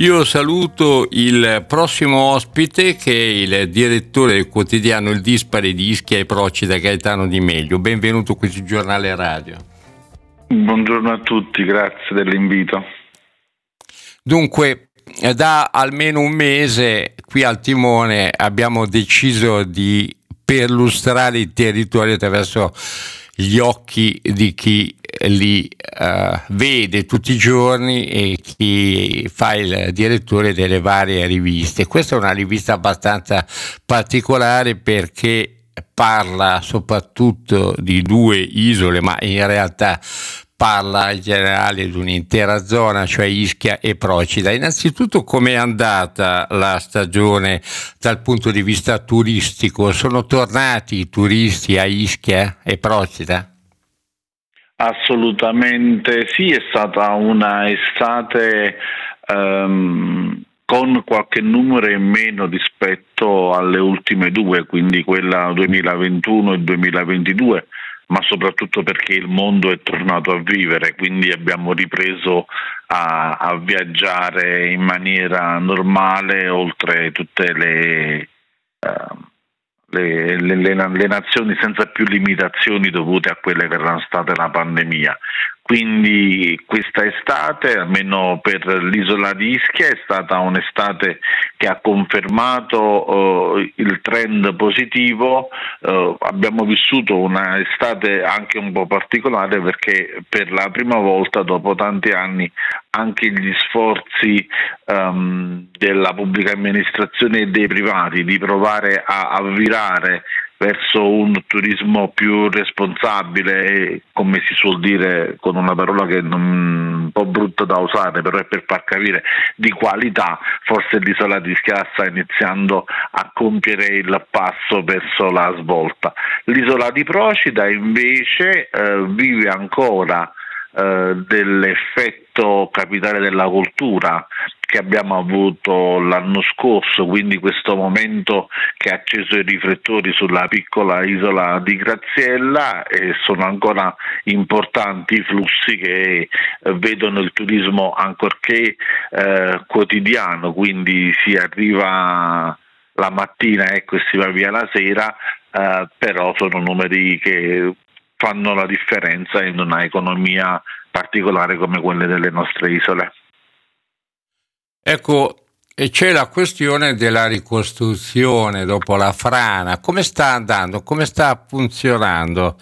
Io saluto il prossimo ospite che è il direttore del quotidiano Il Dispari di Ischia e Procida, Gaetano Di Meglio. Benvenuto a questo giornale radio. Buongiorno a tutti, grazie dell'invito. Dunque, da almeno un mese qui al Timone abbiamo deciso di perlustrare il territorio attraverso gli occhi di chi li uh, vede tutti i giorni e chi fa il direttore delle varie riviste. Questa è una rivista abbastanza particolare perché parla soprattutto di due isole, ma in realtà parla in generale di un'intera zona, cioè Ischia e Procida. Innanzitutto com'è andata la stagione dal punto di vista turistico? Sono tornati i turisti a Ischia e Procida? Assolutamente sì, è stata una estate um, con qualche numero in meno rispetto alle ultime due, quindi quella 2021 e 2022 ma soprattutto perché il mondo è tornato a vivere, quindi abbiamo ripreso a, a viaggiare in maniera normale oltre tutte le, uh, le, le, le, nazioni senza più limitazioni dovute a quelle che erano state la pandemia. Quindi questa estate, almeno per l'isola di Ischia, è stata un'estate che ha confermato uh, il trend positivo. Uh, abbiamo vissuto un'estate anche un po' particolare perché per la prima volta dopo tanti anni anche gli sforzi um, della pubblica amministrazione e dei privati di provare a avvirare verso un turismo più responsabile, come si suol dire con una parola che è un po' brutta da usare, però è per far capire di qualità, forse l'isola di Ischia sta iniziando a compiere il passo verso la svolta. L'isola di Procida invece eh, vive ancora eh, dell'effetto capitale della cultura che abbiamo avuto l'anno scorso, quindi questo momento che ha acceso i riflettori sulla piccola isola di Graziella e sono ancora importanti i flussi che eh, vedono il turismo ancorché eh, quotidiano, quindi si arriva la mattina ecco, e si va via la sera, eh, però sono numeri che fanno la differenza in una economia particolare come quelle delle nostre isole. Ecco, e c'è la questione della ricostruzione dopo la frana. Come sta andando? Come sta funzionando?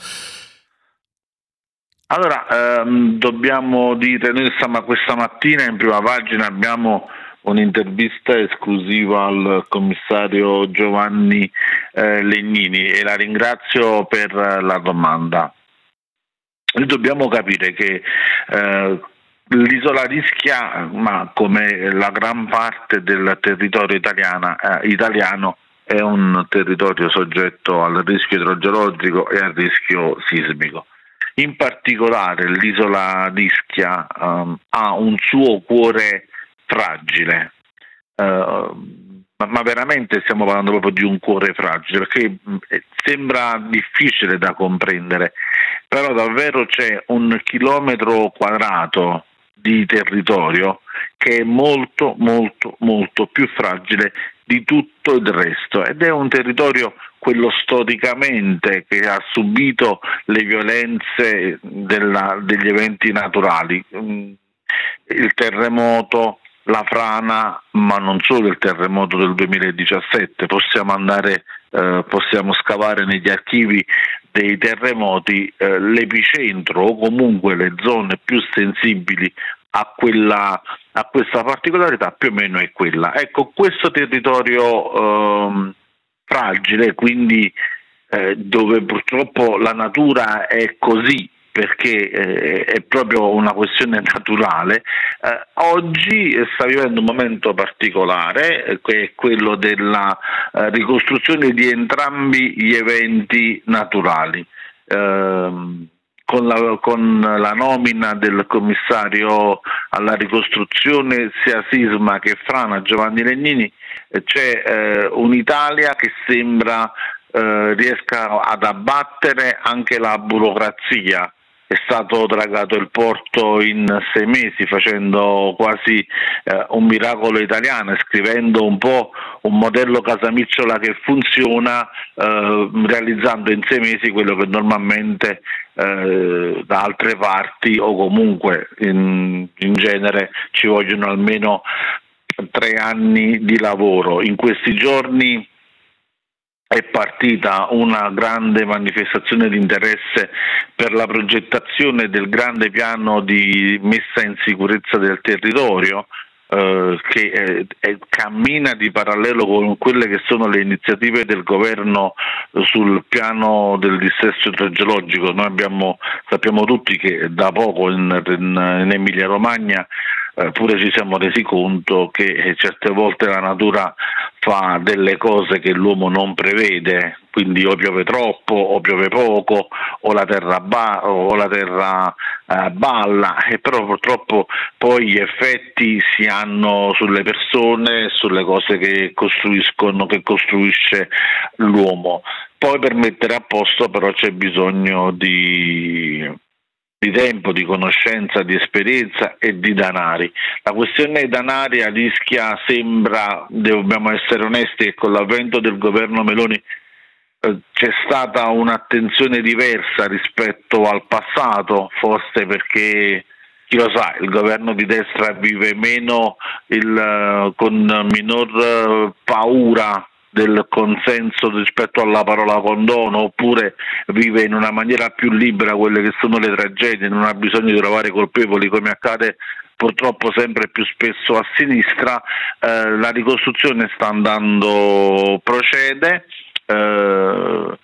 Allora, ehm, dobbiamo dire, noi stiamo questa mattina in prima pagina abbiamo un'intervista esclusiva al commissario Giovanni eh, Legnini e la ringrazio per la domanda. Noi dobbiamo capire che eh, L'isola di Schia, ma come la gran parte del territorio italiana, eh, italiano, è un territorio soggetto al rischio idrogeologico e al rischio sismico. In particolare l'isola di Ischia um, ha un suo cuore fragile, ma, ma, veramente stiamo parlando proprio di un cuore fragile, perché eh, sembra difficile da comprendere, però davvero c'è un chilometro quadrato di territorio che è molto molto molto più fragile di tutto il resto. Ed è un territorio quello storicamente che ha subito le violenze della, degli eventi naturali, mm, il terremoto, la frana, ma non solo il terremoto del 2017, possiamo andare, eh, possiamo scavare negli archivi dei terremoti eh, l'epicentro o comunque le zone più sensibili a, quella, a, questa particolarità più o meno è quella. Ecco, questo territorio eh, fragile, quindi eh, dove purtroppo la natura è così perché eh, è proprio una questione naturale, eh, oggi sta vivendo un momento particolare, eh, che è quello della eh, ricostruzione di entrambi gli eventi naturali. Con la, con la, nomina del commissario alla ricostruzione sia Sisma che Frana Giovanni Legnini eh, c'è eh, un'Italia che sembra eh, riesca ad abbattere anche la burocrazia è stato dragato il porto in sei mesi facendo quasi eh, un miracolo italiano scrivendo un po' un modello Casamicciola che funziona eh, realizzando in sei mesi quello che normalmente eh, da altre parti o comunque in, in genere ci vogliono almeno tre anni di lavoro. In questi giorni è partita una grande manifestazione di interesse per la progettazione del grande piano di messa in sicurezza del territorio eh, che eh, eh, cammina di parallelo con quelle che sono le iniziative del governo sul piano del dissesto idrogeologico. Noi abbiamo, sappiamo tutti che da poco in, in, in Emilia Romagna eh, pure ci siamo resi conto che eh, certe volte la natura fa delle cose che l'uomo non prevede, quindi o piove troppo o piove poco o la terra, ba- o la terra eh, balla e però purtroppo poi gli effetti si hanno sulle persone, sulle cose che costruiscono, che costruisce l'uomo. Poi per mettere a posto però c'è bisogno di di tempo, di conoscenza, di esperienza e di danari. La questione dei danari a rischia sembra, dobbiamo essere onesti, che con l'avvento del governo Meloni eh, c'è stata un'attenzione diversa rispetto al passato, forse perché chi lo sa, il governo di destra vive meno il, eh, con minor eh, paura del consenso rispetto alla parola condono oppure vive in una maniera più libera quelle che sono le tragedie, non ha bisogno di trovare colpevoli come accade purtroppo sempre più spesso a sinistra, eh, la ricostruzione sta andando, procede. Eh,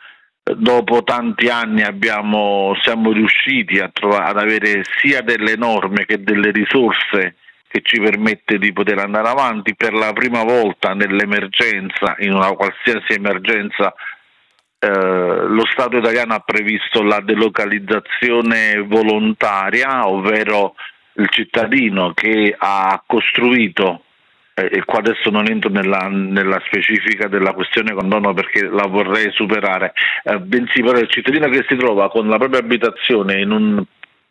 dopo tanti anni abbiamo, siamo riusciti a trovare, ad avere sia delle norme che delle risorse che ci permette di poter andare avanti per la prima volta nell'emergenza, in una qualsiasi emergenza, eh, lo Stato italiano ha previsto la delocalizzazione volontaria, ovvero il cittadino che ha costruito eh, e qua adesso non entro nella, nella, specifica della questione condono perché la vorrei superare, eh, bensì però il cittadino che si trova con la propria abitazione in un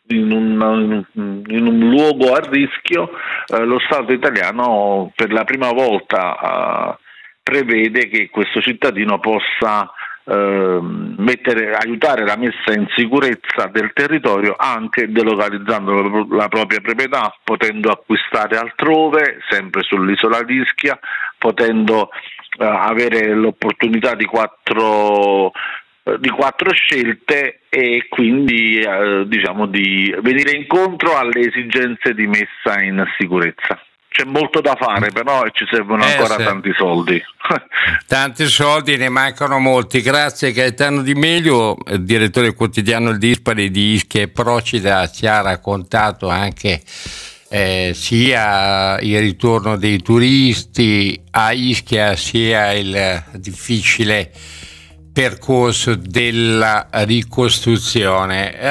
in un, in un, luogo a rischio, eh, lo Stato italiano per la prima volta eh, prevede che questo cittadino possa eh, mettere, aiutare la messa in sicurezza del territorio anche delocalizzando la propria proprietà, potendo acquistare altrove, sempre sull'isola di Ischia, potendo eh, avere l'opportunità di quattro di quattro scelte e quindi eh, diciamo di venire incontro alle esigenze di messa in sicurezza. C'è molto da fare, però ci servono eh, ancora sì. tanti soldi. tanti soldi, ne mancano molti. Grazie Gaetano Di Meglio, direttore quotidiano Il Dispari di Ischia e Procida, ci ha raccontato anche eh, sia il ritorno dei turisti a Ischia, sia il difficile percorso della ricostruzione.